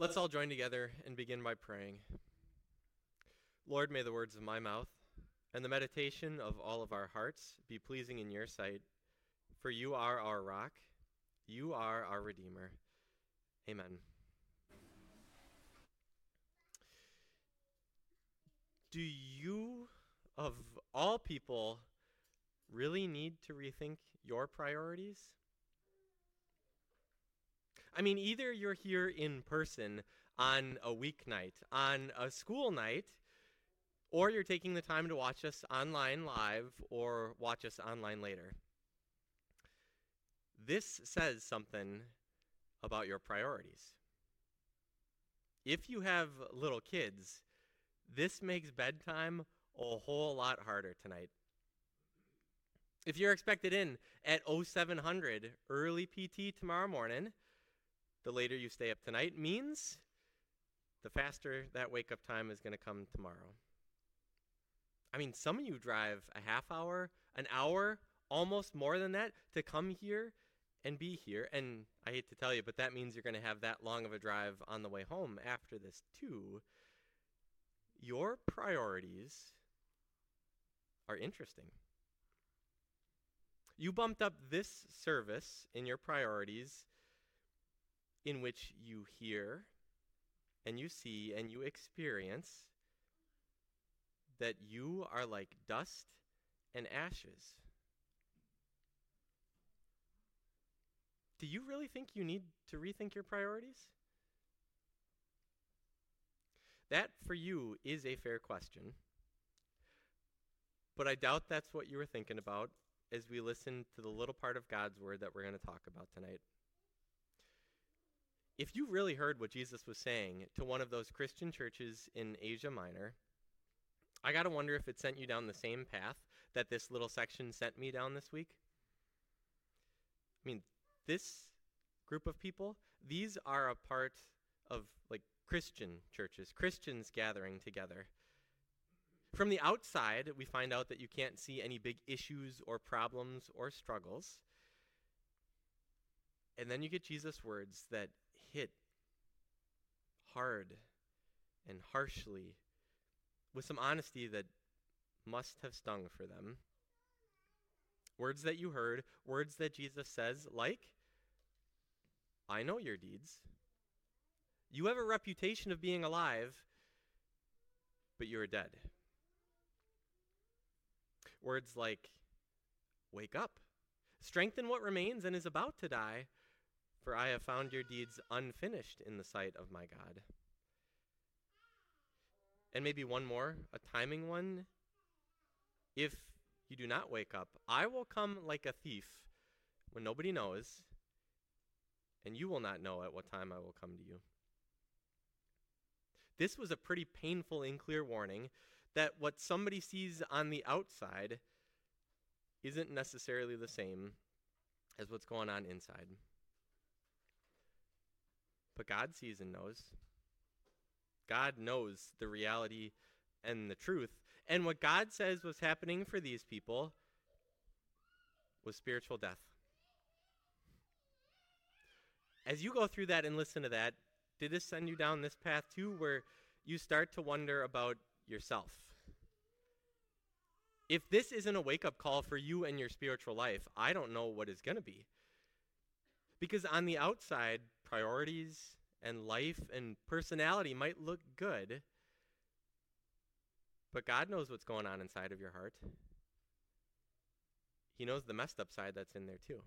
Let's all join together and begin by praying. Lord, may the words of my mouth and the meditation of all of our hearts be pleasing in your sight, for you are our rock, you are our Redeemer. Amen. Do you, of all people, really need to rethink your priorities? I mean, either you're here in person on a weeknight, on a school night, or you're taking the time to watch us online live or watch us online later. This says something about your priorities. If you have little kids, this makes bedtime a whole lot harder tonight. If you're expected in at 0700 early PT tomorrow morning, the later you stay up tonight means the faster that wake up time is going to come tomorrow. I mean, some of you drive a half hour, an hour, almost more than that to come here and be here. And I hate to tell you, but that means you're going to have that long of a drive on the way home after this, too. Your priorities are interesting. You bumped up this service in your priorities in which you hear and you see and you experience that you are like dust and ashes. Do you really think you need to rethink your priorities? That, for you, is a fair question. But I doubt that's what you were thinking about as we listen to the little part of God's Word that we're going to talk about tonight. If you really heard what Jesus was saying to one of those Christian churches in Asia Minor, I got to wonder if it sent you down the same path that this little section sent me down this week. I mean, this group of people, these are a part of like Christian churches, Christians gathering together. From the outside, we find out that you can't see any big issues or problems or struggles. And then you get Jesus' words that hit hard and harshly with some honesty that must have stung for them. Words that you heard, words that Jesus says, like, I know your deeds. You have a reputation of being alive, but you are dead. Words like, wake up, strengthen what remains and is about to die, for I have found your deeds unfinished in the sight of my God. And maybe one more, a timing one. If you do not wake up, I will come like a thief when nobody knows, and you will not know at what time I will come to you. This was a pretty painful and clear warning that what somebody sees on the outside isn't necessarily the same as what's going on inside. But God sees and knows. God knows the reality and the truth. And what God says was happening for these people was spiritual death. As you go through that and listen to that, did this send you down this path too, where you start to wonder about yourself? If this isn't a wake up call for you and your spiritual life, I don't know what is going to be. Because on the outside, priorities and life and personality might look good, but God knows what's going on inside of your heart. He knows the messed up side that's in there too.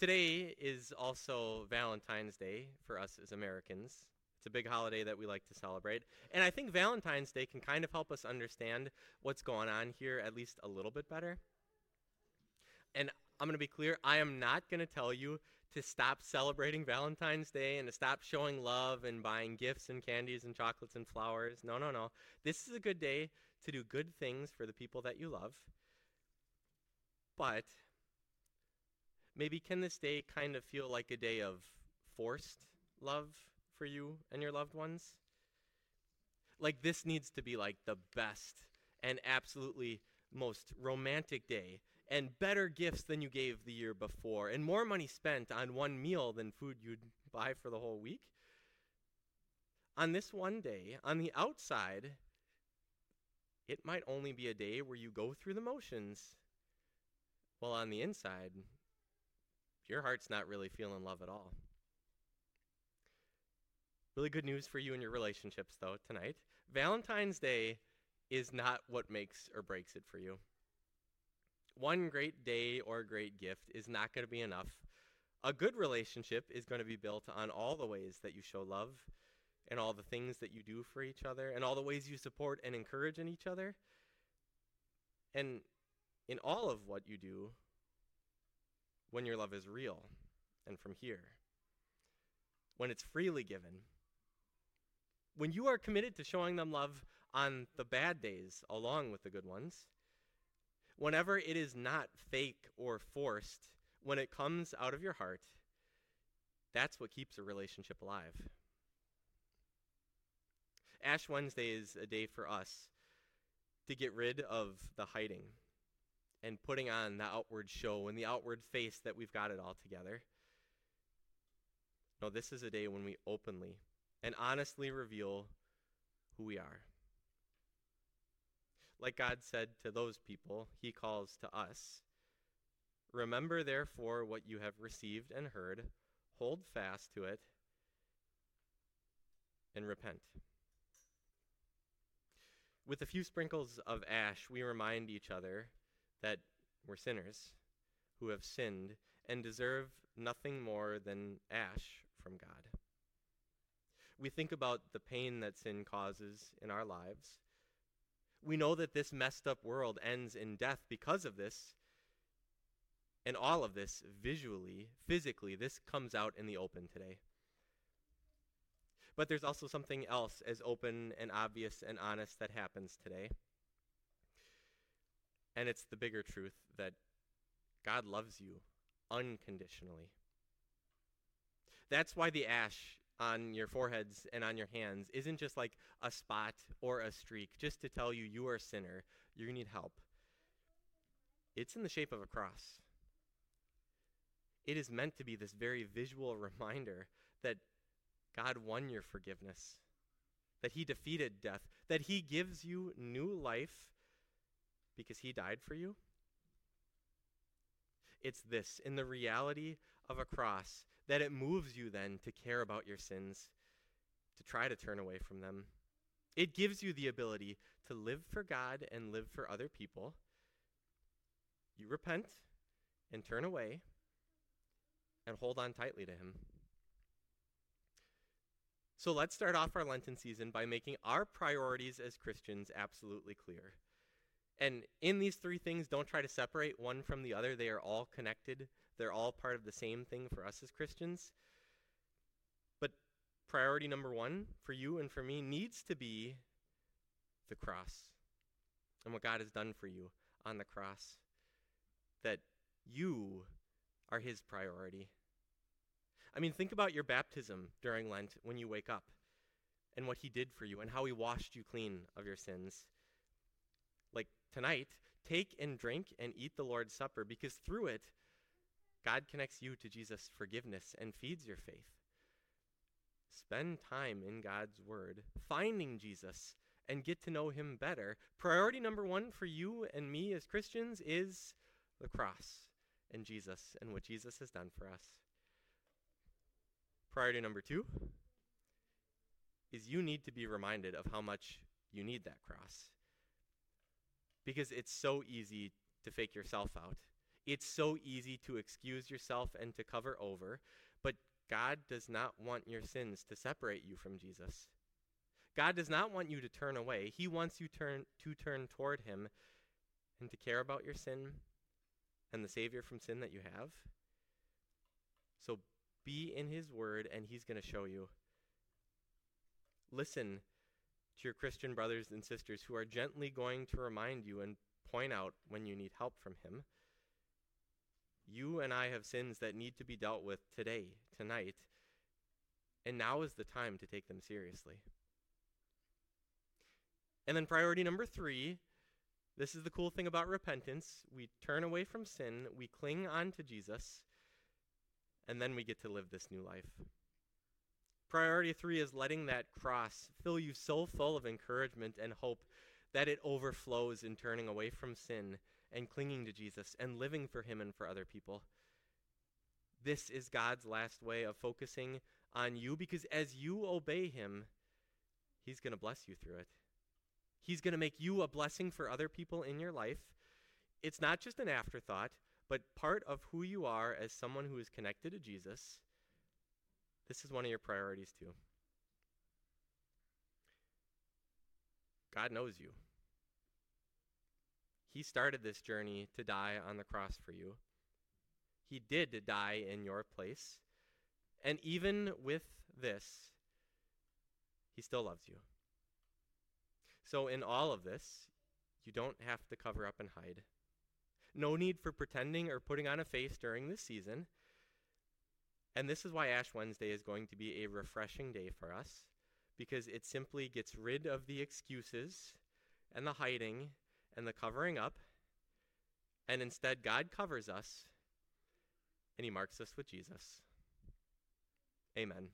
Today is also Valentine's Day for us as Americans. It's a big holiday that we like to celebrate. And I think Valentine's Day can kind of help us understand what's going on here at least a little bit better. I'm going to be clear. I am not going to tell you to stop celebrating Valentine's Day and to stop showing love and buying gifts and candies and chocolates and flowers. No, no, no. This is a good day to do good things for the people that you love. But maybe can this day kind of feel like a day of forced love for you and your loved ones? Like this needs to be like the best and absolutely most romantic day and better gifts than you gave the year before, and more money spent on one meal than food you'd buy for the whole week. On this one day, on the outside, it might only be a day where you go through the motions, while on the inside, your heart's not really feeling love at all. Really good news for you and your relationships, though, tonight. Valentine's Day is not what makes or breaks it for you. One great day or great gift is not going to be enough. A good relationship is going to be built on all the ways that you show love and all the things that you do for each other and all the ways you support and encourage in each other. And in all of what you do when your love is real and from here, when it's freely given, when you are committed to showing them love on the bad days along with the good ones, whenever it is not fake or forced, when it comes out of your heart, that's what keeps a relationship alive. Ash Wednesday is a day for us to get rid of the hiding and putting on the outward show and the outward face that we've got it all together. No, this is a day when we openly and honestly reveal who we are. Like God said to those people, He calls to us. Remember, therefore, what you have received and heard, hold fast to it, and repent. With a few sprinkles of ash, we remind each other that we're sinners who have sinned and deserve nothing more than ash from God. We think about the pain that sin causes in our lives. We know that this messed up world ends in death because of this. And all of this, visually, physically, this comes out in the open today. But there's also something else as open and obvious and honest that happens today. And it's the bigger truth that God loves you unconditionally. That's why the ash on your foreheads and on your hands isn't just like a spot or a streak, just to tell you you are a sinner, you need help. It's in the shape of a cross. It is meant to be this very visual reminder that God won your forgiveness, that He defeated death, that He gives you new life because He died for you. It's this in the reality of a cross that it moves you then to care about your sins, to try to turn away from them. It gives you the ability to live for God and live for other people. You repent and turn away and hold on tightly to Him. So let's start off our Lenten season by making our priorities as Christians absolutely clear. And in these three things, don't try to separate one from the other. They are all connected, they're all part of the same thing for us as Christians. But priority number one for you and for me needs to be the cross and what God has done for you on the cross. That you are His priority. I mean, think about your baptism during Lent when you wake up and what He did for you and how He washed you clean of your sins Like tonight, take and drink and eat the Lord's Supper because through it, God connects you to Jesus' forgiveness and feeds your faith. Spend time in God's Word, finding Jesus, and get to know Him better. Priority number one for you and me as Christians is the cross and Jesus and what Jesus has done for us. Priority number two is you need to be reminded of how much you need that cross because it's so easy to fake yourself out. It's so easy to excuse yourself and to cover over, but God does not want your sins to separate you from Jesus. God does not want you to turn away. He wants you turn, to turn toward Him and to care about your sin and the Savior from sin that you have. So be in His Word, and He's going to show you. Listen to your Christian brothers and sisters who are gently going to remind you and point out when you need help from Him. You and I have sins that need to be dealt with today, tonight, and now is the time to take them seriously. And then priority number three This is the cool thing about repentance. We turn away from sin, we cling on to Jesus, and then we get to live this new life. Priority three is letting that cross fill you so full of encouragement and hope that it overflows in turning away from sin and clinging to Jesus and living for Him and for other people. This is God's last way of focusing on you because as you obey Him, He's going to bless you through it. He's going to make you a blessing for other people in your life. It's not just an afterthought, but part of who you are as someone who is connected to Jesus. This is one of your priorities too. God knows you. He started this journey to die on the cross for you. He did die in your place. And even with this, He still loves you. So, in all of this, you don't have to cover up and hide. No need for pretending or putting on a face during this season. And this is why Ash Wednesday is going to be a refreshing day for us, because it simply gets rid of the excuses and the hiding and the covering up. And instead, God covers us and he marks us with Jesus. Amen.